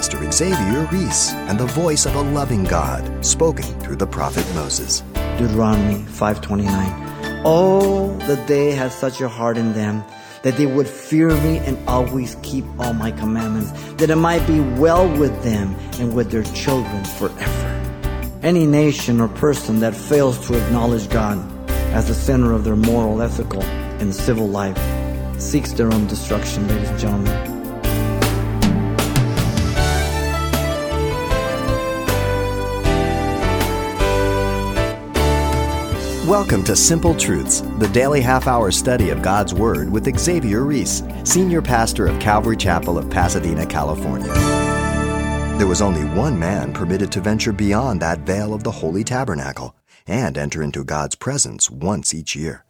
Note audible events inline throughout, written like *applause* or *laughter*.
Pastor Xavier Reese and the voice of a loving God spoken through the prophet Moses. Deuteronomy 5:29. Oh, that they had such a heart in them that they would fear me and always keep all my commandments, that it might be well with them and with their children forever. Any nation or person that fails to acknowledge God as the center of their moral, ethical, and civil life seeks their own destruction, ladies and gentlemen. Welcome to Simple Truths, the daily half hour study of God's Word with Xavier Reese, Senior Pastor of Calvary Chapel of Pasadena, California. There was only one man permitted to venture beyond that veil of the Holy Tabernacle and enter into God's presence once each year.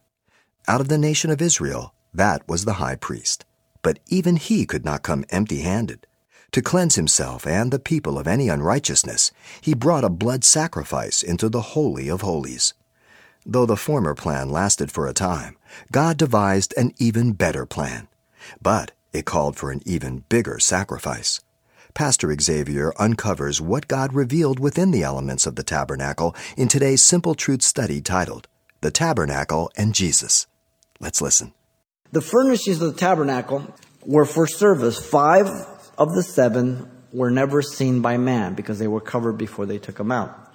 Out of the nation of Israel, that was the high priest. But even he could not come empty handed. To cleanse himself and the people of any unrighteousness, he brought a blood sacrifice into the Holy of Holies. Though the former plan lasted for a time, God devised an even better plan. But it called for an even bigger sacrifice. Pastor Xavier uncovers what God revealed within the elements of the tabernacle in today's Simple Truth study titled, The Tabernacle and Jesus. Let's listen. The furnishings of the tabernacle were for service. Five of the seven were never seen by man because they were covered before they took them out.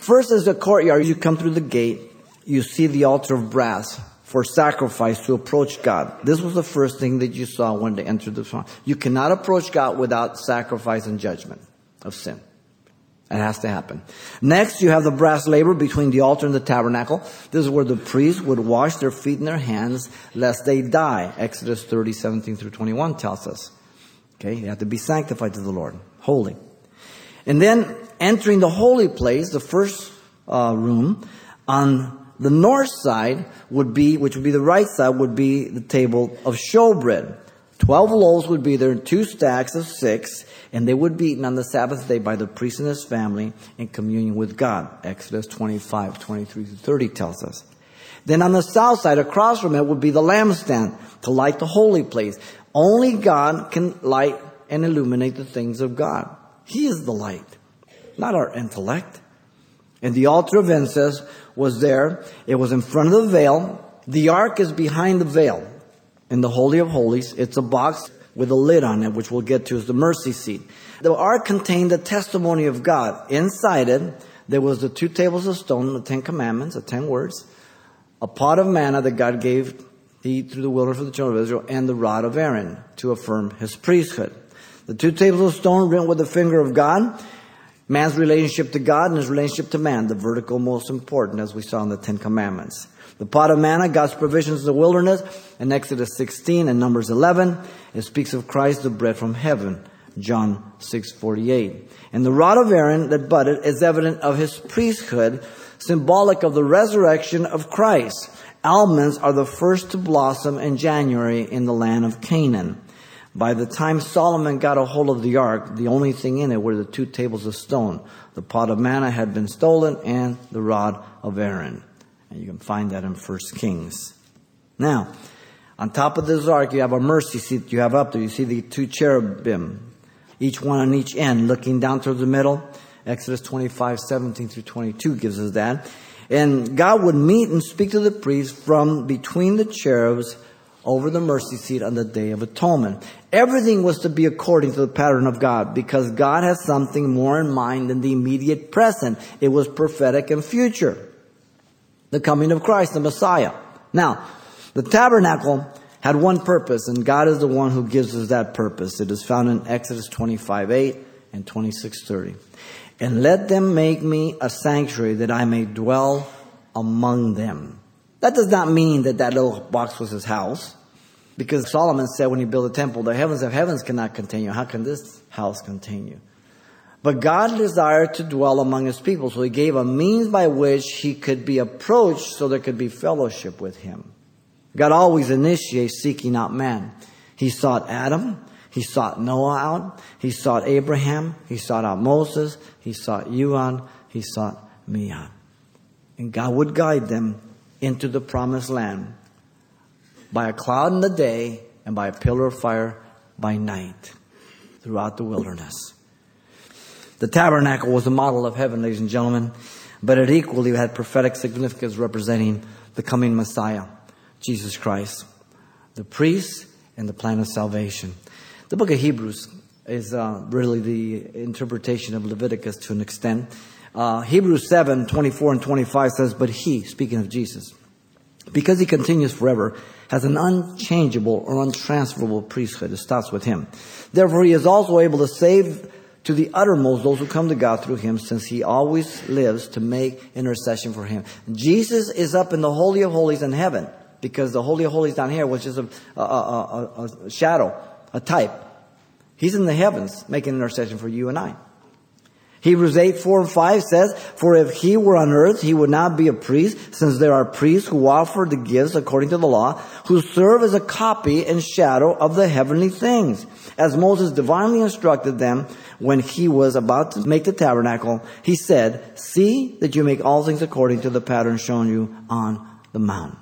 First is the courtyard. You come through the gate you see the altar of brass for sacrifice to approach God. This was the first thing that you saw when they entered the throne. You cannot approach God without sacrifice and judgment of sin. It has to happen. Next, you have the brass laver between the altar and the tabernacle. This is where the priests would wash their feet and their hands lest they die. Exodus 30, 17 through 21 tells us. Okay, you have to be sanctified to the Lord, holy. And then entering the holy place, the first uh, room, on the north side would be, which would be the right side, would be the table of showbread. Twelve loaves would be there, two stacks of six, and they would be eaten on the Sabbath day by the priest and his family in communion with God. Exodus 25, 23 to 30 tells us. Then on the south side, across from it, would be the lampstand to light the holy place. Only God can light and illuminate the things of God. He is the light, not our intellect. And the altar of incense was there. It was in front of the veil. The ark is behind the veil in the Holy of Holies. It's a box with a lid on it, which we'll get to as the mercy seat. The ark contained the testimony of God. Inside it, there was the two tables of stone, the Ten Commandments, the Ten Words, a pot of manna that God gave to through the wilderness for the children of Israel, and the rod of Aaron to affirm his priesthood. The two tables of stone written with the finger of God, Man's relationship to God and his relationship to man, the vertical most important, as we saw in the Ten Commandments. The pot of manna, God's provisions in the wilderness, in Exodus 16 and Numbers 11, it speaks of Christ, the bread from heaven, John 6:48. And the rod of Aaron that budded is evident of his priesthood, symbolic of the resurrection of Christ. Almonds are the first to blossom in January in the land of Canaan. By the time Solomon got a hold of the ark, the only thing in it were the two tables of stone. The pot of manna had been stolen and the rod of Aaron. And you can find that in 1 Kings. Now, on top of this ark, you have a mercy seat you have up there. You see the two cherubim, each one on each end, looking down towards the middle. Exodus 25, 17 through 22 gives us that. And God would meet and speak to the priest from between the cherubs over the mercy seat on the Day of Atonement. Everything was to be according to the pattern of God because God has something more in mind than the immediate present. It was prophetic and future. The coming of Christ, the Messiah. Now, the tabernacle had one purpose and God is the one who gives us that purpose. It is found in Exodus 25, 8 and 26, 30. And let them make me a sanctuary that I may dwell among them. That does not mean that that little box was his house. Because Solomon said when he built the temple, the heavens of heavens cannot continue. How can this house continue? But God desired to dwell among his people, so he gave a means by which he could be approached so there could be fellowship with him. God always initiates seeking out man. He sought Adam, he sought Noah out, he sought Abraham, he sought out Moses, he sought you out, he sought me out. And God would guide them into the promised land by a cloud in the day and by a pillar of fire by night throughout the wilderness. The tabernacle was a model of heaven, ladies and gentlemen, but it equally had prophetic significance representing the coming Messiah, Jesus Christ, the priest, and the plan of salvation. The book of Hebrews is uh, really the interpretation of Leviticus to an extent. Uh, Hebrews 7 24 and 25 says, But he, speaking of Jesus, because he continues forever, has an unchangeable or untransferable priesthood. It starts with him. Therefore, he is also able to save to the uttermost those who come to God through him, since he always lives to make intercession for him. Jesus is up in the Holy of Holies in heaven, because the Holy of Holies down here was just a, a, a, a shadow, a type. He's in the heavens making intercession for you and I. Hebrews 8, 4 and 5 says, For if he were on earth, he would not be a priest, since there are priests who offer the gifts according to the law, who serve as a copy and shadow of the heavenly things. As Moses divinely instructed them when he was about to make the tabernacle, he said, See that you make all things according to the pattern shown you on the mount.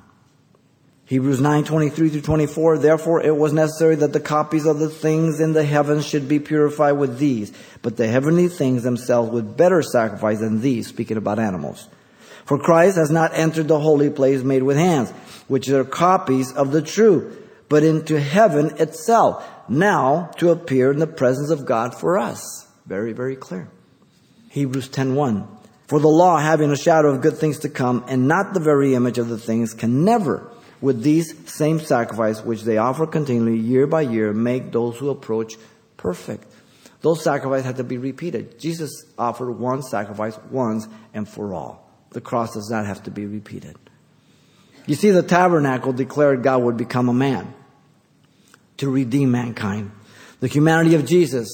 Hebrews 9, 23 through 24, therefore it was necessary that the copies of the things in the heavens should be purified with these, but the heavenly things themselves with better sacrifice than these, speaking about animals. For Christ has not entered the holy place made with hands, which are copies of the true, but into heaven itself, now to appear in the presence of God for us. Very, very clear. Hebrews 10.1, for the law having a shadow of good things to come, and not the very image of the things, can never with these same sacrifice which they offer continually year by year make those who approach perfect. Those sacrifices had to be repeated. Jesus offered one sacrifice once and for all. The cross does not have to be repeated. You see, the tabernacle declared God would become a man to redeem mankind. The humanity of Jesus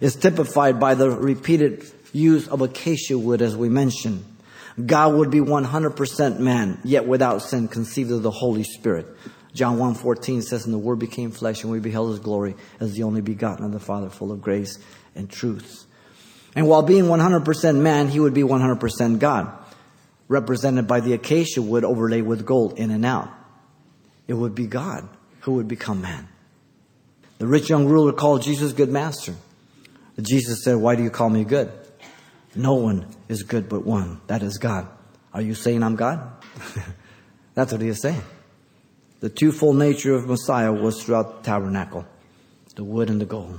is typified by the repeated use of acacia wood, as we mentioned. God would be 100% man, yet without sin, conceived of the Holy Spirit. John 1.14 says, And the Word became flesh, and we beheld His glory as the only begotten of the Father, full of grace and truth. And while being 100% man, He would be 100% God, represented by the acacia wood overlaid with gold in and out. It would be God who would become man. The rich young ruler called Jesus good master. Jesus said, Why do you call me good? No one is good but one. That is God. Are you saying I'm God? *laughs* That's what he is saying. The twofold nature of Messiah was throughout the tabernacle the wood and the gold.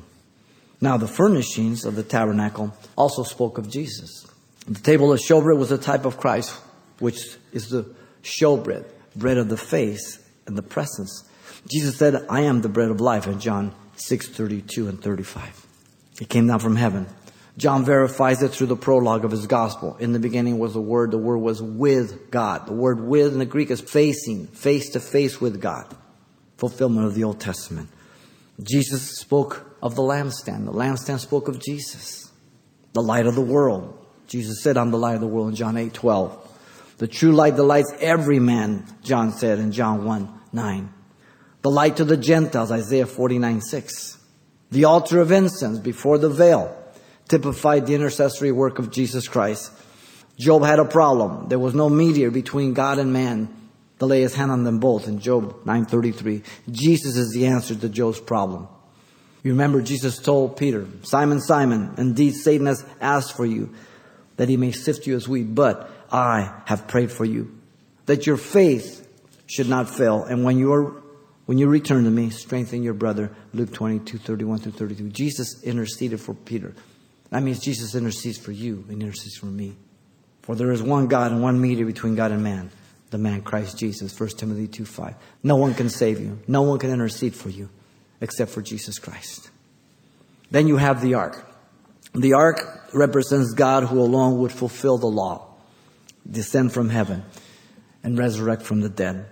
Now, the furnishings of the tabernacle also spoke of Jesus. The table of showbread was a type of Christ, which is the showbread, bread of the face and the presence. Jesus said, I am the bread of life in John 6 32 and 35. He came down from heaven John verifies it through the prologue of his gospel. In the beginning was the Word. The Word was with God. The word with in the Greek is facing, face to face with God. Fulfillment of the Old Testament. Jesus spoke of the lampstand. The lampstand spoke of Jesus. The light of the world. Jesus said, I'm the light of the world in John 8, 12. The true light delights every man, John said in John 1, 9. The light to the Gentiles, Isaiah 49, 6. The altar of incense before the veil, typified the intercessory work of Jesus Christ. Job had a problem. There was no mediator between God and man to lay his hand on them both in Job 9:33. Jesus is the answer to Job's problem. You remember Jesus told Peter, Simon, Simon, indeed Satan has asked for you that he may sift you as wheat, but I have prayed for you that your faith should not fail. And when you are when you return to me, strengthen your brother. Luke 22, 31 through 32. Jesus interceded for Peter. That means Jesus intercedes for you and intercedes for me. For there is one God and one mediator between God and man, the man Christ Jesus. 1 Timothy 2 5. No one can save you. No one can intercede for you except for Jesus Christ. Then you have the ark. The ark represents God who alone would fulfill the law, descend from heaven, and resurrect from the dead.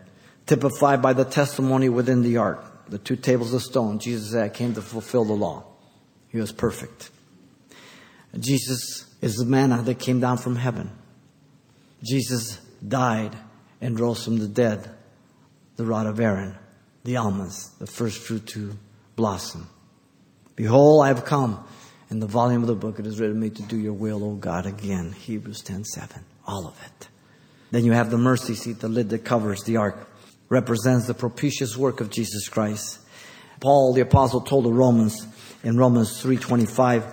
Typified by the testimony within the ark, the two tables of stone. Jesus said, I came to fulfill the law. He was perfect. Jesus is the manna that came down from heaven. Jesus died and rose from the dead, the rod of Aaron, the almonds, the first fruit to blossom. Behold, I have come. In the volume of the book it is written me to do your will, O God, again. Hebrews 10 7. All of it. Then you have the mercy seat, the lid that covers the ark, represents the propitious work of Jesus Christ. Paul the apostle told the Romans in Romans 3:25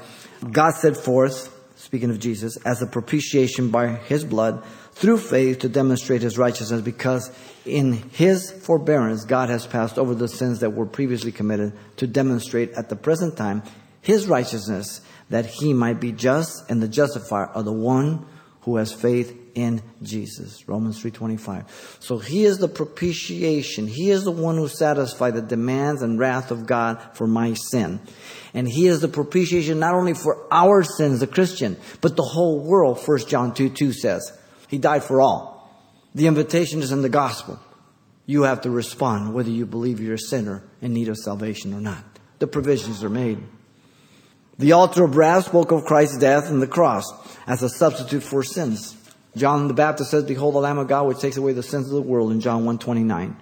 God set forth speaking of Jesus, as a propitiation by his blood through faith to demonstrate his righteousness because in his forbearance God has passed over the sins that were previously committed to demonstrate at the present time his righteousness that he might be just and the justifier of the one who has faith in Jesus. Romans 3:25. So he is the propitiation. He is the one who satisfied the demands and wrath of God for my sin. And he is the propitiation not only for our sins, the Christian, but the whole world, 1 John 2 2 says. He died for all. The invitation is in the gospel. You have to respond whether you believe you're a sinner in need of salvation or not. The provisions are made. The altar of brass spoke of Christ's death and the cross as a substitute for sins. John the Baptist says, Behold the Lamb of God which takes away the sins of the world in John 1.29.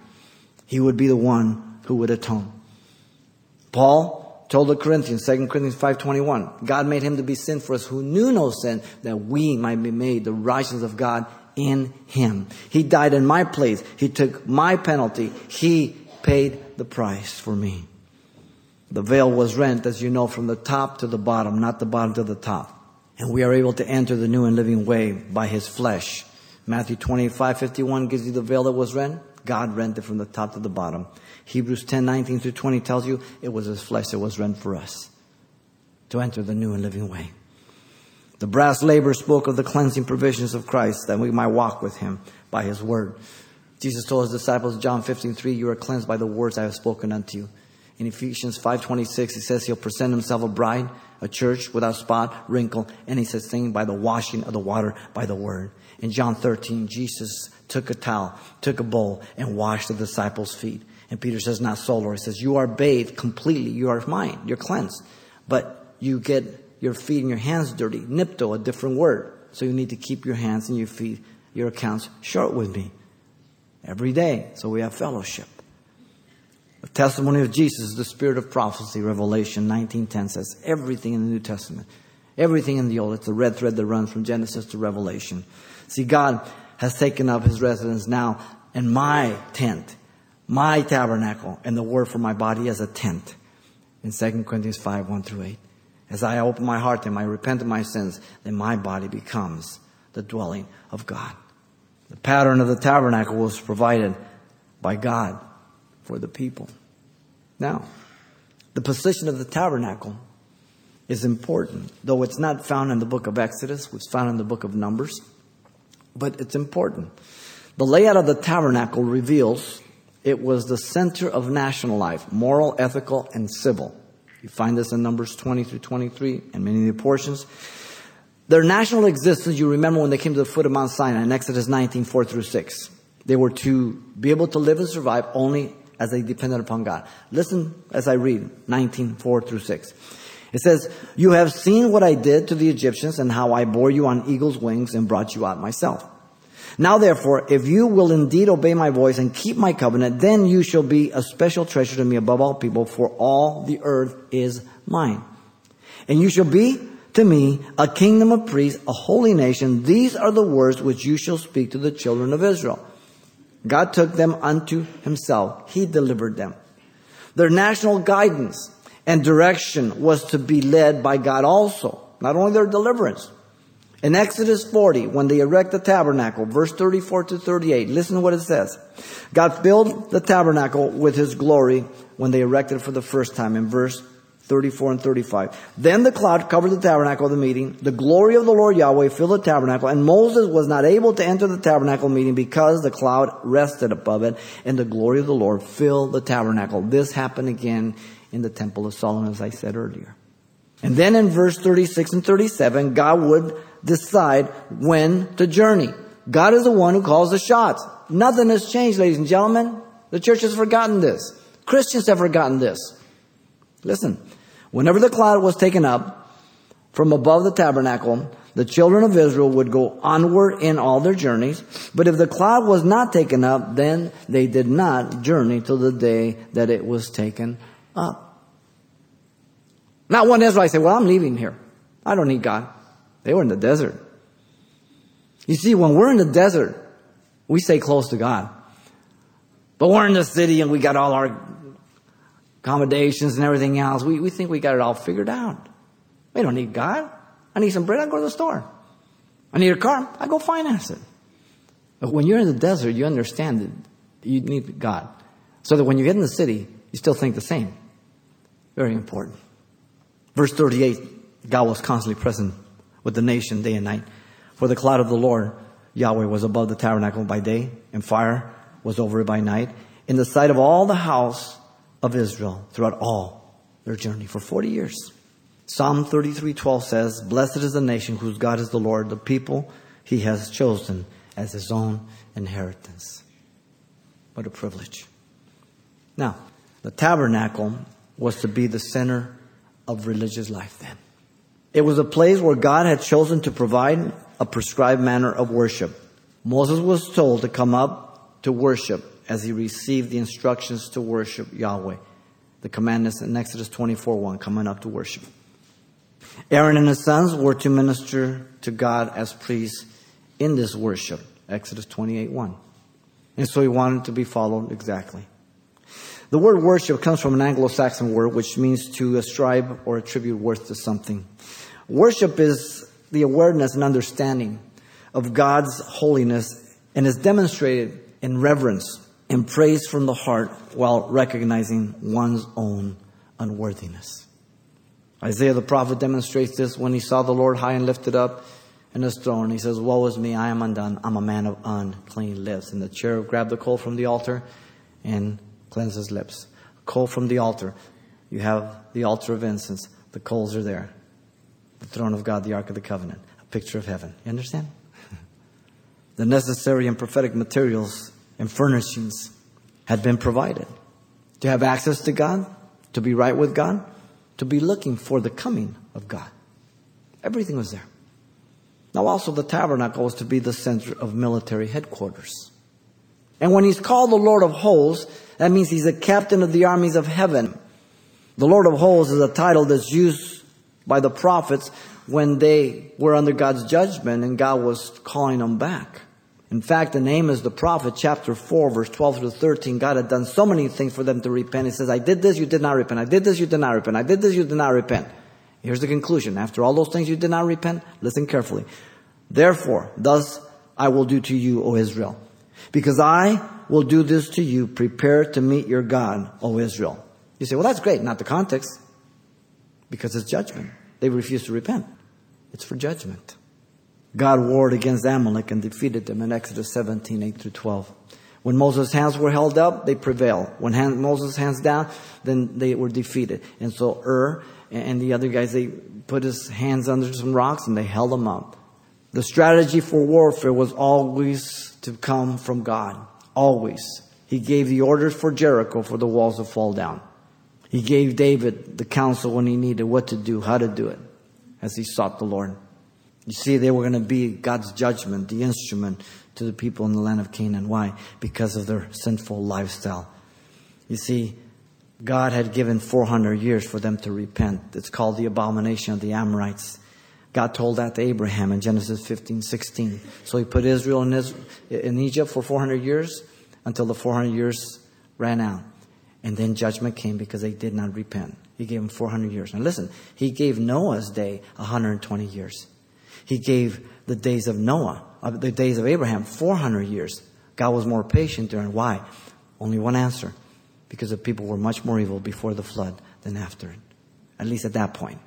He would be the one who would atone. Paul told the Corinthians, 2 Corinthians 5.21, God made him to be sin for us who knew no sin, that we might be made the righteousness of God in him. He died in my place. He took my penalty. He paid the price for me. The veil was rent, as you know, from the top to the bottom, not the bottom to the top. And we are able to enter the new and living way by his flesh. Matthew 25, 51 gives you the veil that was rent. God rent it from the top to the bottom. Hebrews 10, 19 through 20 tells you it was his flesh that was rent for us to enter the new and living way. The brass laver spoke of the cleansing provisions of Christ that we might walk with him by his word. Jesus told his disciples, John 15, 3, you are cleansed by the words I have spoken unto you. In Ephesians 5.26, he says he'll present himself a bride a church without spot, wrinkle, any such thing by the washing of the water by the word. In John 13, Jesus took a towel, took a bowl, and washed the disciples' feet. And Peter says, not so, Lord. He says, you are bathed completely. You are mine. You're cleansed. But you get your feet and your hands dirty. Nipto, a different word. So you need to keep your hands and your feet, your accounts short with me every day. So we have fellowship. The testimony of Jesus is the spirit of prophecy. Revelation 19.10 says everything in the New Testament, everything in the Old, it's the red thread that runs from Genesis to Revelation. See, God has taken up his residence now in my tent, my tabernacle, and the word for my body as a tent. In 2 Corinthians 5, 1 through 8. As I open my heart and I repent of my sins, then my body becomes the dwelling of God. The pattern of the tabernacle was provided by God for the people. Now, the position of the tabernacle is important, though it's not found in the book of Exodus, it's found in the book of Numbers, but it's important. The layout of the tabernacle reveals it was the center of national life, moral, ethical, and civil. You find this in Numbers 20 through 23 and many of the portions. Their national existence, you remember when they came to the foot of Mount Sinai in Exodus 19, 4 through 6. They were to be able to live and survive only as they depended upon God. Listen as I read 19, 4 through 6. It says, You have seen what I did to the Egyptians and how I bore you on eagle's wings and brought you out myself. Now therefore, if you will indeed obey my voice and keep my covenant, then you shall be a special treasure to me above all people, for all the earth is mine. And you shall be to me a kingdom of priests, a holy nation. These are the words which you shall speak to the children of Israel. God took them unto himself. He delivered them. Their national guidance and direction was to be led by God also, not only their deliverance. In Exodus 40, when they erect the tabernacle, verse 34 to 38, listen to what it says. God filled the tabernacle with his glory when they erected it for the first time in verse 34 and 35. Then the cloud covered the tabernacle of the meeting. The glory of the Lord Yahweh filled the tabernacle, and Moses was not able to enter the tabernacle meeting because the cloud rested above it, and the glory of the Lord filled the tabernacle. This happened again in the temple of Solomon, as I said earlier. And then in verse 36 and 37, God would decide when to journey. God is the one who calls the shots. Nothing has changed, ladies and gentlemen. The church has forgotten this. Christians have forgotten this. Listen, Whenever the cloud was taken up from above the tabernacle, the children of Israel would go onward in all their journeys. But if the cloud was not taken up, then they did not journey till the day that it was taken up. Not one Israelite said, well, I'm leaving here. I don't need God. They were in the desert. You see, when we're in the desert, we stay close to God. But we're in the city and we got all our accommodations and everything else. We, we think we got it all figured out. We don't need God. I need some bread, I go to the store. I need a car, I go finance it. But when you're in the desert, you understand that you need God. So that when you get in the city, you still think the same. Very important. Verse 38, God was constantly present with the nation day and night. For the cloud of the Lord, Yahweh, was above the tabernacle by day, and fire was over it by night, in the sight of all the house of Israel throughout all their journey for 40 years. Psalm 33:12 says, "Blessed is the nation whose God is the Lord, the people he has chosen as his own inheritance." What a privilege. Now, the tabernacle was to be the center of religious life then. It was a place where God had chosen to provide a prescribed manner of worship. Moses was told to come up to worship as he received the instructions to worship Yahweh. The commandments in Exodus 24 1, coming up to worship. Aaron and his sons were to minister to God as priests in this worship. Exodus 28 1. And so he wanted to be followed exactly. The word worship comes from an Anglo-Saxon word which means to ascribe or attribute worth to something. Worship is the awareness and understanding of God's holiness and is demonstrated in reverence and praise from the heart while recognizing one's own unworthiness. Isaiah the prophet demonstrates this when he saw the Lord high and lifted up in his throne. He says, Woe is me, I am undone, I'm a man of unclean lips. And the cherub grabbed the coal from the altar and cleansed his lips. Coal from the altar. You have the altar of incense. The coals are there. The throne of God, the Ark of the Covenant, a picture of heaven. You understand? *laughs* the necessary and prophetic materials and furnishings had been provided to have access to God, to be right with God, to be looking for the coming of God. Everything was there. Now, also, the tabernacle was to be the center of military headquarters. And when he's called the Lord of Hosts, that means he's a captain of the armies of heaven. The Lord of Hosts is a title that's used by the prophets when they were under God's judgment and God was calling them back. In fact, the name is the prophet, chapter 4, verse 12 through 13. God had done so many things for them to repent. He says, I did this, you did not repent. I did this, you did not repent. I did this, you did not repent. Here's the conclusion. After all those things you did not repent, listen carefully. Therefore, thus I will do to you, O Israel. Because I will do this to you, prepare to meet your God, O Israel. You say, well, that's great. Not the context. Because it's judgment. They refuse to repent. It's for judgment. God warred against Amalek and defeated them in Exodus 17, 8 through 12. When Moses' hands were held up, they prevailed. When hand, Moses' hands down, then they were defeated. And so Hur and the other guys, they put his hands under some rocks and they held them up. The strategy for warfare was always to come from God. Always. He gave the orders for Jericho for the walls to fall down. He gave David the counsel when he needed what to do, how to do it, as he sought the Lord. You see, they were going to be God's judgment, the instrument to the people in the land of Canaan. Why? Because of their sinful lifestyle. You see, God had given 400 years for them to repent. It's called the abomination of the Amorites. God told that to Abraham in Genesis 15, 16. So he put Israel in, Israel, in Egypt for 400 years until the 400 years ran out. And then judgment came because they did not repent. He gave them 400 years. Now listen, he gave Noah's day 120 years. He gave the days of Noah, uh, the days of Abraham, 400 years. God was more patient during. Why? Only one answer. Because the people were much more evil before the flood than after it. At least at that point.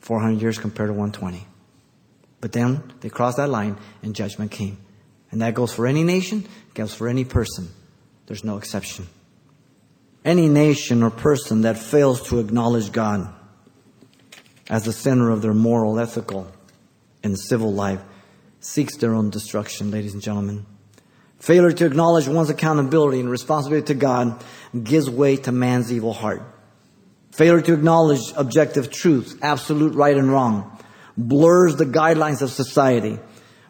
400 years compared to 120. But then they crossed that line and judgment came. And that goes for any nation, it goes for any person. There's no exception. Any nation or person that fails to acknowledge God as the center of their moral, ethical, and civil life seeks their own destruction, ladies and gentlemen. Failure to acknowledge one's accountability and responsibility to God gives way to man's evil heart. Failure to acknowledge objective truth, absolute right and wrong, blurs the guidelines of society,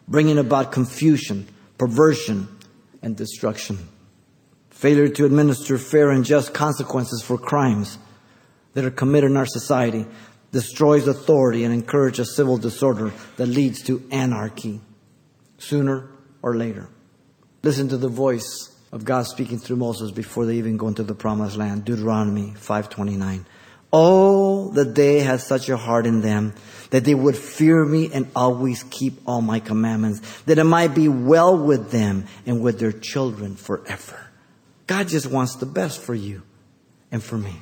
bringing about confusion, perversion, and destruction. Failure to administer fair and just consequences for crimes that are committed in our society destroys authority and encourages civil disorder that leads to anarchy sooner or later. Listen to the voice of God speaking through Moses before they even go into the promised land. Deuteronomy 529. Oh, that they had such a heart in them that they would fear me and always keep all my commandments, that it might be well with them and with their children forever. God just wants the best for you and for me,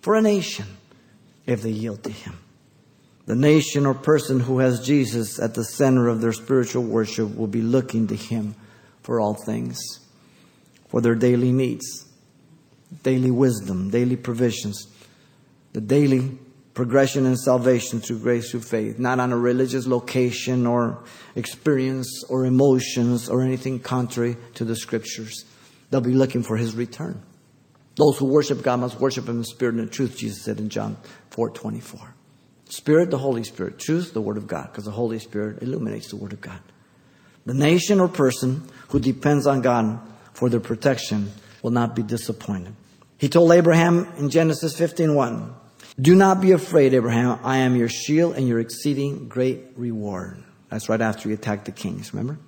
for a nation, if they yield to Him. The nation or person who has Jesus at the center of their spiritual worship will be looking to Him for all things, for their daily needs, daily wisdom, daily provisions, the daily progression in salvation through grace through faith, not on a religious location or experience or emotions or anything contrary to the scriptures. They'll be looking for his return. Those who worship God must worship him in spirit and in truth, Jesus said in John 4 24. Spirit, the Holy Spirit. Truth, the Word of God, because the Holy Spirit illuminates the Word of God. The nation or person who depends on God for their protection will not be disappointed. He told Abraham in Genesis 15:1, do not be afraid, Abraham. I am your shield and your exceeding great reward. That's right after he attacked the kings, remember?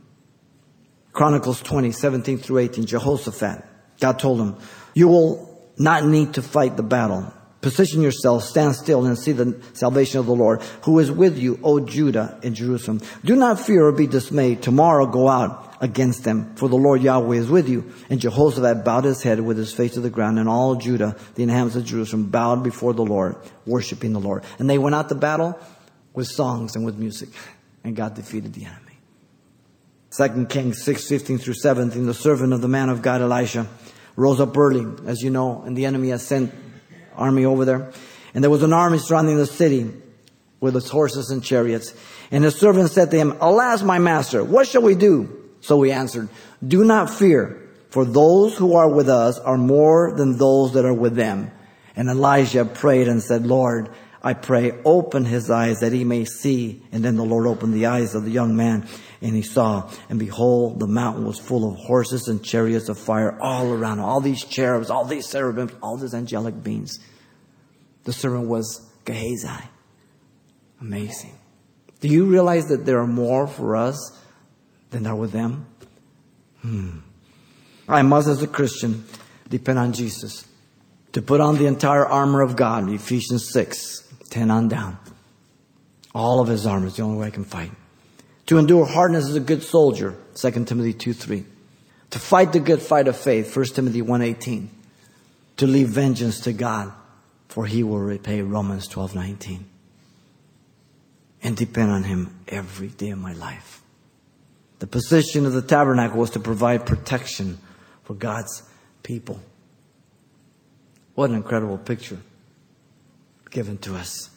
Chronicles 20, 17 through 18, Jehoshaphat. God told him, you will not need to fight the battle. Position yourself, stand still and see the salvation of the Lord, who is with you, O Judah and Jerusalem. Do not fear or be dismayed. Tomorrow go out against them, for the Lord Yahweh is with you. And Jehoshaphat bowed his head with his face to the ground, and all Judah, the inhabitants of Jerusalem, bowed before the Lord, worshiping the Lord. And they went out to battle with songs and with music, and God defeated the enemy. Second Kings 6, 15 through 17, the servant of the man of God, Elisha, rose up early, as you know, and the enemy has sent army over there. And there was an army surrounding the city with its horses and chariots. And his servant said to him, Alas, my master, what shall we do? So he answered, Do not fear, for those who are with us are more than those that are with them. And Elijah prayed and said, Lord, I pray, open his eyes that he may see. And then the Lord opened the eyes of the young man, and he saw, and behold, the mountain was full of horses and chariots of fire all around, all these cherubs, all these cherubims, all these angelic beings. The servant was Gehazi. Amazing. Do you realize that there are more for us than are with them? Hmm. I must, as a Christian, depend on Jesus to put on the entire armor of God, Ephesians 6, 10 on down. All of his armor is the only way I can fight. To endure hardness as a good soldier, 2 Timothy 2, 3. To fight the good fight of faith, 1 Timothy 1, 18. To leave vengeance to God, for he will repay, Romans 12, 19. And depend on him every day of my life. The position of the tabernacle was to provide protection for God's people. What an incredible picture given to us.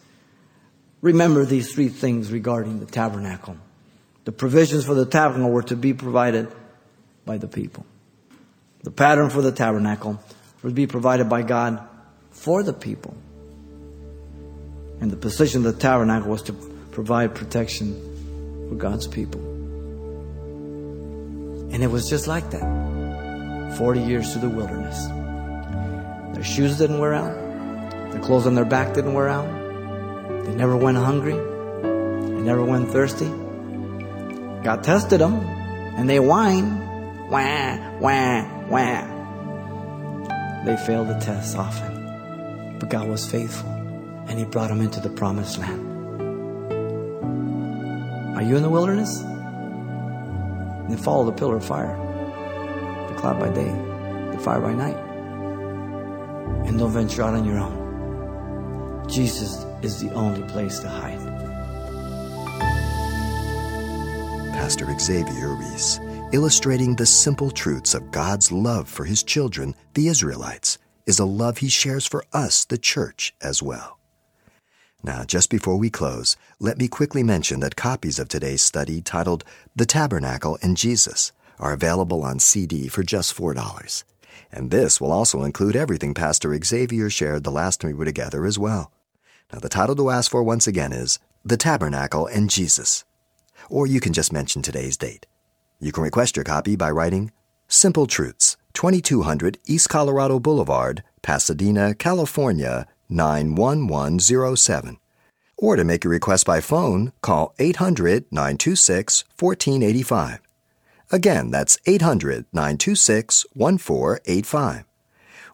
Remember these three things regarding the tabernacle. The provisions for the tabernacle were to be provided by the people. The pattern for the tabernacle would be provided by God for the people. And the position of the tabernacle was to provide protection for God's people. And it was just like that. 40 years through the wilderness. Their shoes didn't wear out. The clothes on their back didn't wear out. They never went hungry. They never went thirsty. God tested them and they whined. Wah, wah, wah. They failed the test often. But God was faithful and He brought them into the promised land. Are you in the wilderness? Then follow the pillar of fire, the cloud by day, the fire by night. And don't venture out on your own. Jesus is the only place to hide. Pastor Xavier Reese, illustrating the simple truths of God's love for his children, the Israelites, is a love he shares for us, the church, as well. Now, just before we close, let me quickly mention that copies of today's study titled The Tabernacle and Jesus are available on CD for just $4. And this will also include everything Pastor Xavier shared the last time we were together as well. Now, the title to ask for once again is The Tabernacle and Jesus. Or you can just mention today's date. You can request your copy by writing Simple Truths, 2200 East Colorado Boulevard, Pasadena, California 91107. Or to make a request by phone, call 800 926 1485. Again, that's 800 926 1485.